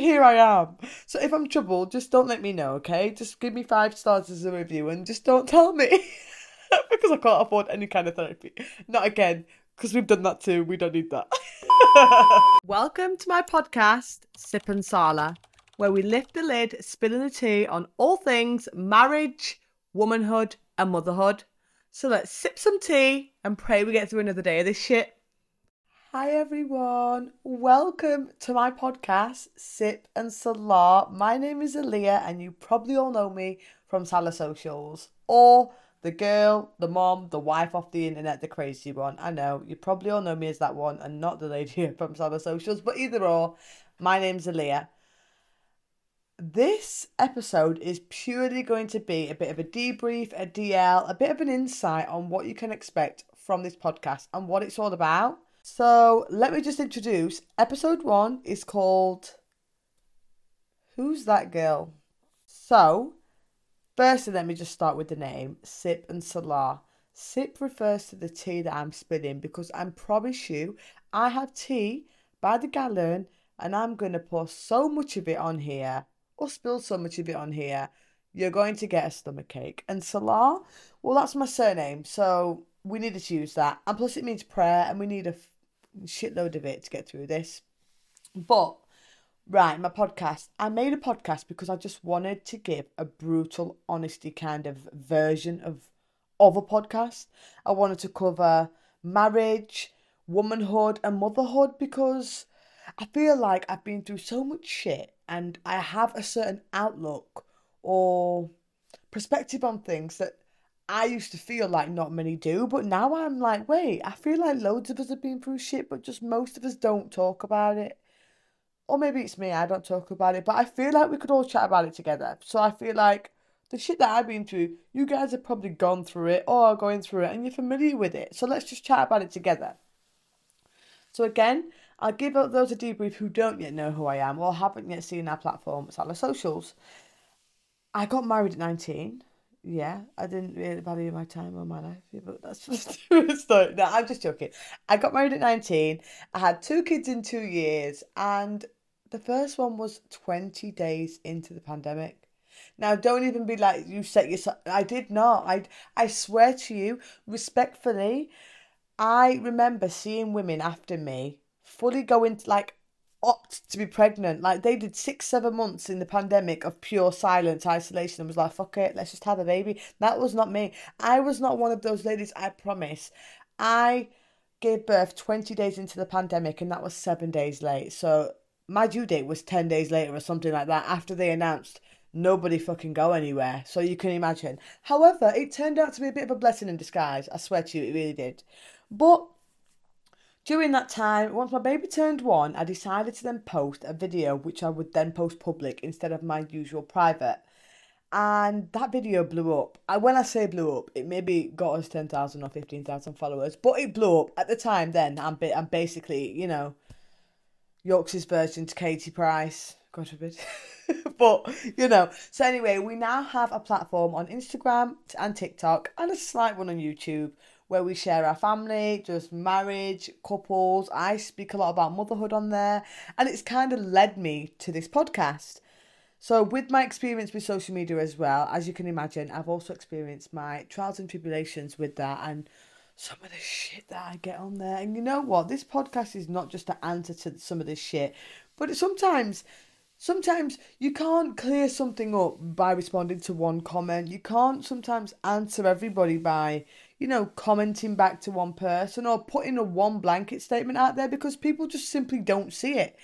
here I am. So if I'm troubled, just don't let me know, okay? Just give me five stars as a review and just don't tell me. because I can't afford any kind of therapy. Not again, because we've done that too. We don't need that. Welcome to my podcast, Sip and Salah, where we lift the lid, spilling the tea on all things marriage, womanhood, and motherhood. So let's sip some tea and pray we get through another day of this shit. Hi everyone, welcome to my podcast, Sip and Salah. My name is Aaliyah, and you probably all know me from Salah Socials or the girl, the mom, the wife off the internet, the crazy one. I know you probably all know me as that one, and not the lady from Salah Socials, but either or, my name's Aaliyah. This episode is purely going to be a bit of a debrief, a DL, a bit of an insight on what you can expect from this podcast and what it's all about. So let me just introduce episode one is called Who's That Girl? So, firstly, let me just start with the name Sip and Salah. Sip refers to the tea that I'm spilling because I promise you, I have tea by the gallon and I'm going to pour so much of it on here or spill so much of it on here, you're going to get a stomach ache. And Salah, well, that's my surname, so we needed to use that. And plus, it means prayer, and we need a shitload of it to get through this. But right, my podcast. I made a podcast because I just wanted to give a brutal honesty kind of version of of a podcast. I wanted to cover marriage, womanhood, and motherhood because I feel like I've been through so much shit and I have a certain outlook or perspective on things that I used to feel like not many do, but now I'm like, wait, I feel like loads of us have been through shit, but just most of us don't talk about it. Or maybe it's me, I don't talk about it, but I feel like we could all chat about it together. So I feel like the shit that I've been through, you guys have probably gone through it or are going through it and you're familiar with it. So let's just chat about it together. So again, I'll give those a debrief who don't yet know who I am or haven't yet seen our platform, Salah Socials. I got married at 19 yeah, I didn't really value my time or my life, but that's just story. No, I'm just joking. I got married at 19. I had two kids in two years, and the first one was 20 days into the pandemic. Now, don't even be like you set yourself. I did not. I I swear to you, respectfully, I remember seeing women after me fully go into like opt to be pregnant. Like they did six, seven months in the pandemic of pure silence, isolation, and was like, fuck it, let's just have a baby. That was not me. I was not one of those ladies, I promise. I gave birth 20 days into the pandemic, and that was seven days late. So my due date was 10 days later or something like that after they announced nobody fucking go anywhere. So you can imagine. However, it turned out to be a bit of a blessing in disguise. I swear to you, it really did. But during that time, once my baby turned one, I decided to then post a video which I would then post public instead of my usual private. And that video blew up. And when I say blew up, it maybe got us 10,000 or 15,000 followers, but it blew up. At the time, then, I'm, ba- I'm basically, you know, York's version to Katie Price. God forbid. but, you know. So, anyway, we now have a platform on Instagram and TikTok and a slight one on YouTube where we share our family, just marriage, couples. I speak a lot about motherhood on there, and it's kind of led me to this podcast. So, with my experience with social media as well, as you can imagine, I've also experienced my trials and tribulations with that and some of the shit that I get on there. And you know what? This podcast is not just to answer to some of this shit, but sometimes sometimes you can't clear something up by responding to one comment. You can't sometimes answer everybody by, you know, commenting back to one person or putting a one blanket statement out there because people just simply don't see it.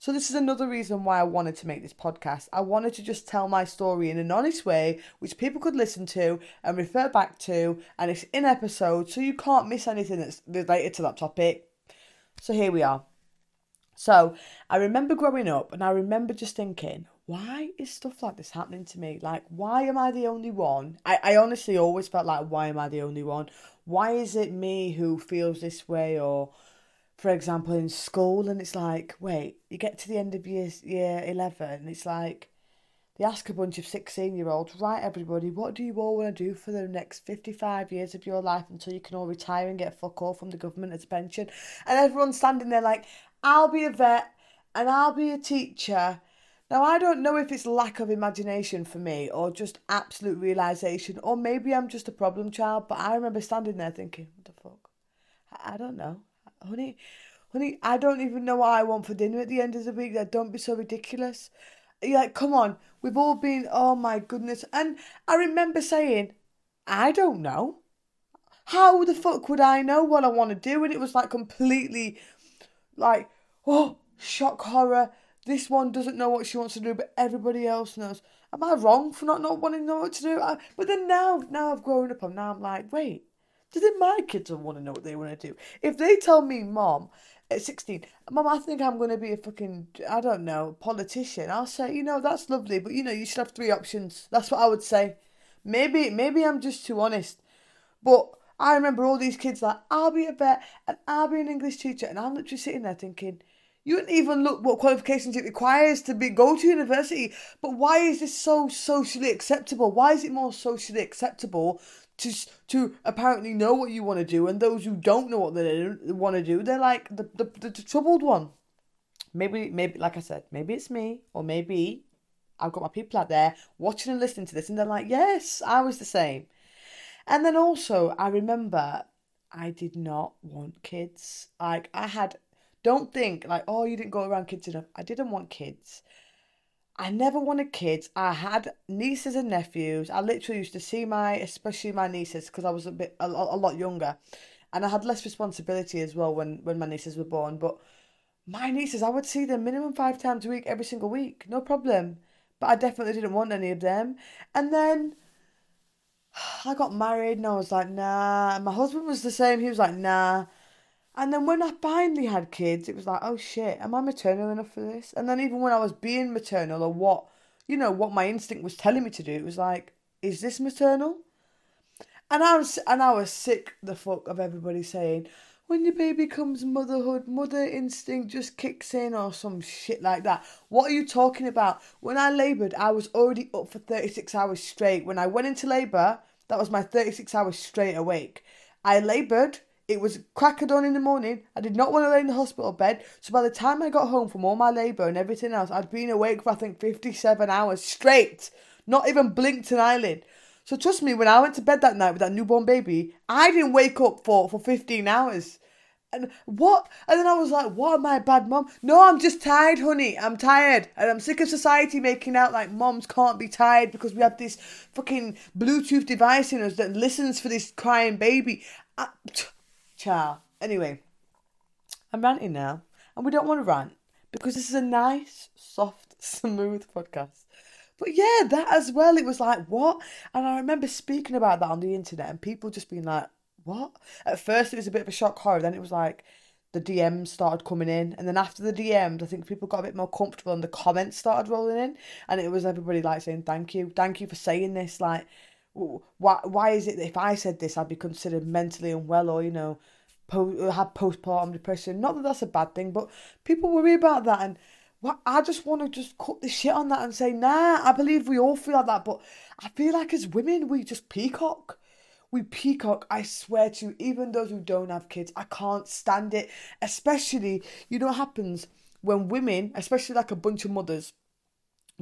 So, this is another reason why I wanted to make this podcast. I wanted to just tell my story in an honest way, which people could listen to and refer back to, and it's in episodes, so you can't miss anything that's related to that topic. So, here we are. So, I remember growing up and I remember just thinking, why is stuff like this happening to me? Like, why am I the only one? I, I honestly always felt like, why am I the only one? Why is it me who feels this way? Or, for example, in school, and it's like, wait, you get to the end of year, year 11, and it's like, they ask a bunch of 16 year olds, right, everybody, what do you all want to do for the next 55 years of your life until you can all retire and get fuck all from the government as a pension? And everyone's standing there like, I'll be a vet and I'll be a teacher Now, I don't know if it's lack of imagination for me or just absolute realization, or maybe I'm just a problem child, but I remember standing there thinking, what the fuck? I, don't know. Honey, honey, I don't even know what I want for dinner at the end of the week. Like, don't be so ridiculous. Like, come on, we've all been, oh my goodness. And I remember saying, I don't know. How the fuck would I know what I want to do? And it was like completely like, oh, shock horror. This one doesn't know what she wants to do, but everybody else knows. Am I wrong for not, not wanting to know what to do? I, but then now, now I've grown up, and now I'm like, wait, do then my kids want to know what they want to do? If they tell me, mom, at 16, mom, I think I'm going to be a fucking, I don't know, politician, I'll say, you know, that's lovely, but you know, you should have three options. That's what I would say. Maybe, maybe I'm just too honest, but I remember all these kids like, I'll be a vet and I'll be an English teacher. And I'm literally sitting there thinking, you didn't even look what qualifications it requires to be go to university. But why is this so socially acceptable? Why is it more socially acceptable to to apparently know what you want to do, and those who don't know what they want to do, they're like the, the, the, the troubled one. Maybe maybe like I said, maybe it's me, or maybe I've got my people out there watching and listening to this, and they're like, yes, I was the same. And then also, I remember I did not want kids. Like, I had, don't think like, oh, you didn't go around kids enough. I didn't want kids. I never wanted kids. I had nieces and nephews. I literally used to see my, especially my nieces, because I was a bit, a, a lot younger. And I had less responsibility as well when, when my nieces were born. But my nieces, I would see them minimum five times a week, every single week. No problem. But I definitely didn't want any of them. And then I got married and I was like, nah. And my husband was the same. He was like, nah. And then when I finally had kids, it was like, oh shit, am I maternal enough for this? And then even when I was being maternal or what, you know, what my instinct was telling me to do, it was like, is this maternal? And I was and I was sick the fuck of everybody saying, when your baby comes motherhood, mother instinct just kicks in or some shit like that. What are you talking about? When I laboured, I was already up for 36 hours straight. When I went into labour, that was my 36 hours straight awake. I laboured. It was crack of dawn in the morning. I did not want to lay in the hospital bed. So by the time I got home from all my labour and everything else, I'd been awake for I think 57 hours straight. Not even blinked an eyelid. So trust me, when I went to bed that night with that newborn baby, I didn't wake up for, for 15 hours. And what? And then I was like, what am I a bad mom? No, I'm just tired, honey. I'm tired. And I'm sick of society making out like moms can't be tired because we have this fucking Bluetooth device in us that listens for this crying baby. Child. Anyway, I'm ranting now. And we don't want to rant because this is a nice, soft, smooth podcast. But yeah, that as well, it was like, what? And I remember speaking about that on the internet and people just being like, what? At first, it was a bit of a shock horror. Then it was like the DMs started coming in, and then after the DMs, I think people got a bit more comfortable, and the comments started rolling in, and it was everybody like saying, "Thank you, thank you for saying this." Like, why? Why is it that if I said this, I'd be considered mentally unwell, or you know, po- have postpartum depression? Not that that's a bad thing, but people worry about that, and I just want to just cut the shit on that and say, nah, I believe we all feel like that, but I feel like as women we just peacock we peacock, I swear to even those who don't have kids, I can't stand it. Especially, you know what happens when women, especially like a bunch of mothers,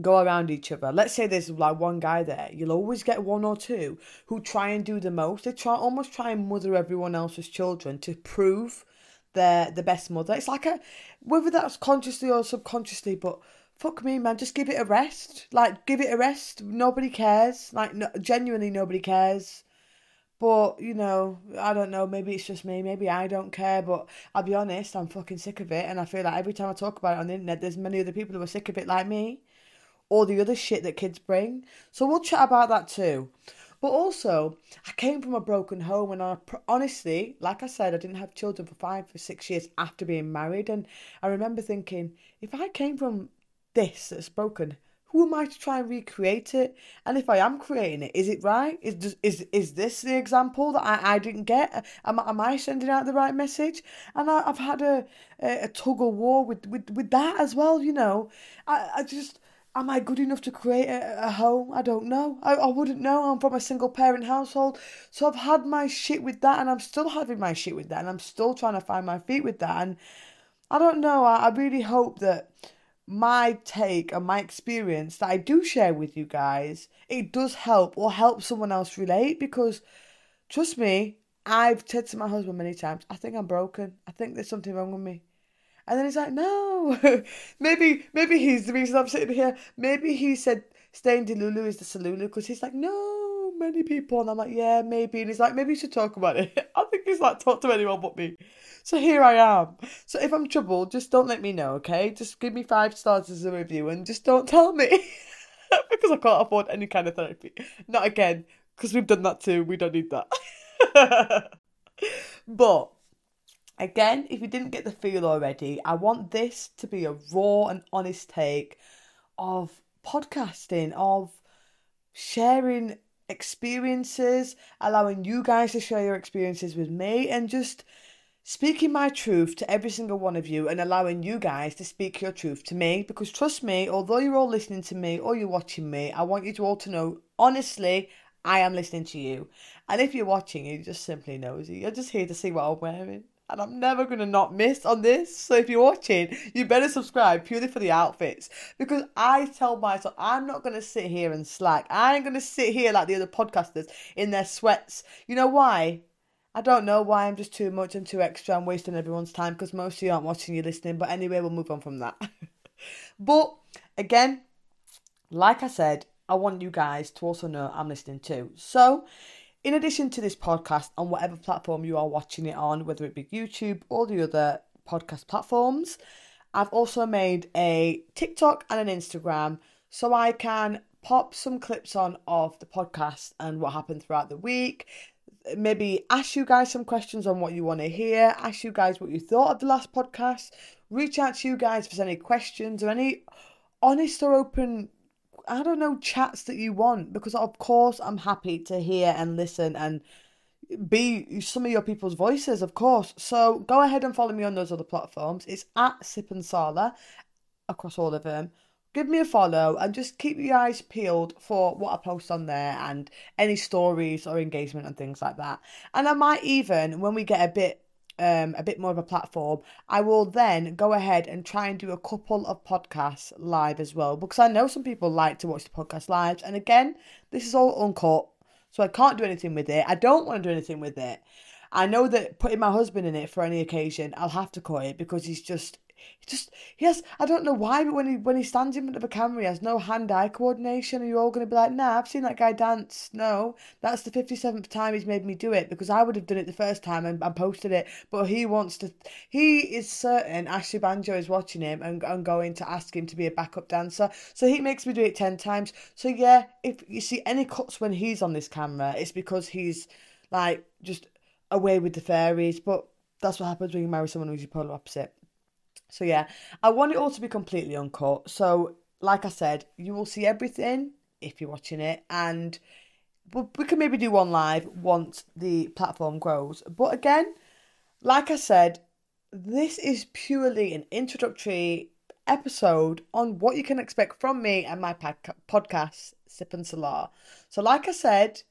go around each other. Let's say there's like one guy there, you'll always get one or two who try and do the most. They try almost try and mother everyone else's children to prove they're the best mother. It's like a whether that's consciously or subconsciously, but fuck me, man, just give it a rest. Like give it a rest. Nobody cares. Like no, genuinely nobody cares. But, you know, I don't know, maybe it's just me, maybe I don't care, but I'll be honest, I'm fucking sick of it. And I feel like every time I talk about it on the internet, there's many other people who are sick of it like me. Or the other shit that kids bring. So we'll chat about that too. But also, I came from a broken home, and I honestly, like I said, I didn't have children for five or six years after being married. And I remember thinking, if I came from this that's broken, who am I to try and recreate it? And if I am creating it, is it right? Is is is this the example that I, I didn't get? Am, am I sending out the right message? And I, I've had a, a, a tug of war with, with, with that as well, you know. I, I just, am I good enough to create a, a home? I don't know. I, I wouldn't know. I'm from a single parent household. So I've had my shit with that and I'm still having my shit with that and I'm still trying to find my feet with that. And I don't know. I, I really hope that my take and my experience that I do share with you guys, it does help or help someone else relate because trust me, I've said to my husband many times, I think I'm broken. I think there's something wrong with me. And then he's like, no, maybe maybe he's the reason I'm sitting here. Maybe he said staying in Delulu is the Salulu because he's like, no, many people. And I'm like, yeah, maybe. And he's like, maybe you should talk about it. I think he's like, talk to anyone but me. So here I am. So if I'm troubled, just don't let me know, okay? Just give me five stars as a review and just don't tell me. because I can't afford any kind of therapy. Not again, because we've done that too. We don't need that. but again, if you didn't get the feel already, I want this to be a raw and honest take of podcasting, of sharing experiences, allowing you guys to share your experiences with me, and just speaking my truth to every single one of you and allowing you guys to speak your truth to me. Because trust me, although you're all listening to me or you're watching me, I want you to all to know honestly, I am listening to you. And if you're watching, you just simply nosy. You're just here to see what I'm wearing. And I'm never to not miss on this. So if you're watching, you better subscribe purely for the outfits. Because I tell myself, I'm not to sit here and slack. I ain't to sit here like the other podcasters in their sweats. You know why? I don't know why I'm just too much and too extra. I'm wasting everyone's time because most of you aren't watching, you're listening. But anyway, we'll move on from that. but again, like I said, I want you guys to also know I'm listening too. So, in addition to this podcast, on whatever platform you are watching it on, whether it be YouTube or the other podcast platforms, I've also made a TikTok and an Instagram so I can pop some clips on of the podcast and what happened throughout the week, maybe ask you guys some questions on what you want to hear, ask you guys what you thought of the last podcast, reach out to you guys there's any questions or any honest or open, I don't know, chats that you want, because of course I'm happy to hear and listen and be some of your people's voices, of course. So go ahead and follow me on those other platforms. It's at Sip and Salah across all of them give me a follow and just keep your eyes peeled for what I post on there and any stories or engagement and things like that. And I might even, when we get a bit um, a bit more of a platform, I will then go ahead and try and do a couple of podcasts live as well because I know some people like to watch the podcast live. And again, this is all uncut, so I can't do anything with it. I don't want to do anything with it. I know that putting my husband in it for any occasion, I'll have to cut it because he's just he just he has I don't know why, but when he when he stands in front of a camera, he has no hand-eye coordination. And you're all to be like, "Nah, I've seen that guy dance." No, that's the fifty-seventh time he's made me do it because I would have done it the first time and, and posted it. But he wants to. He is certain Ashley Banjo is watching him and, and going to ask him to be a backup dancer. So he makes me do it ten times. So yeah, if you see any cuts when he's on this camera, it's because he's like just away with the fairies. But that's what happens when you marry someone who's your polar opposite. So yeah, I want it all to be completely uncut. So like I said, you will see everything if you're watching it, and we can maybe do one live once the platform grows. But again, like I said, this is purely an introductory episode on what you can expect from me and my podcast, Sip and Salah. So, like I said,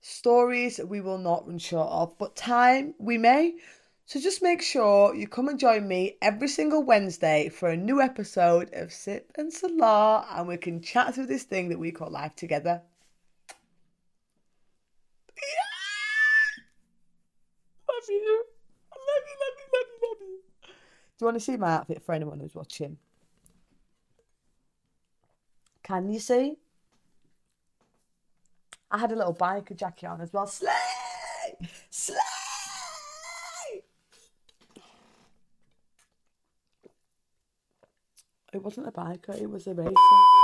stories we will not run short of, but time we may. So just make sure you come and join me every single Wednesday for a new episode of Sip and Salah and we can chat through this thing that we call life together. Love you. Love you, love you, love you, love you. Do you want to see my outfit for anyone who's watching? Can you see? I had a little biker jacket on as well. Slay! Slay! It wasn't a biker, it was a racer.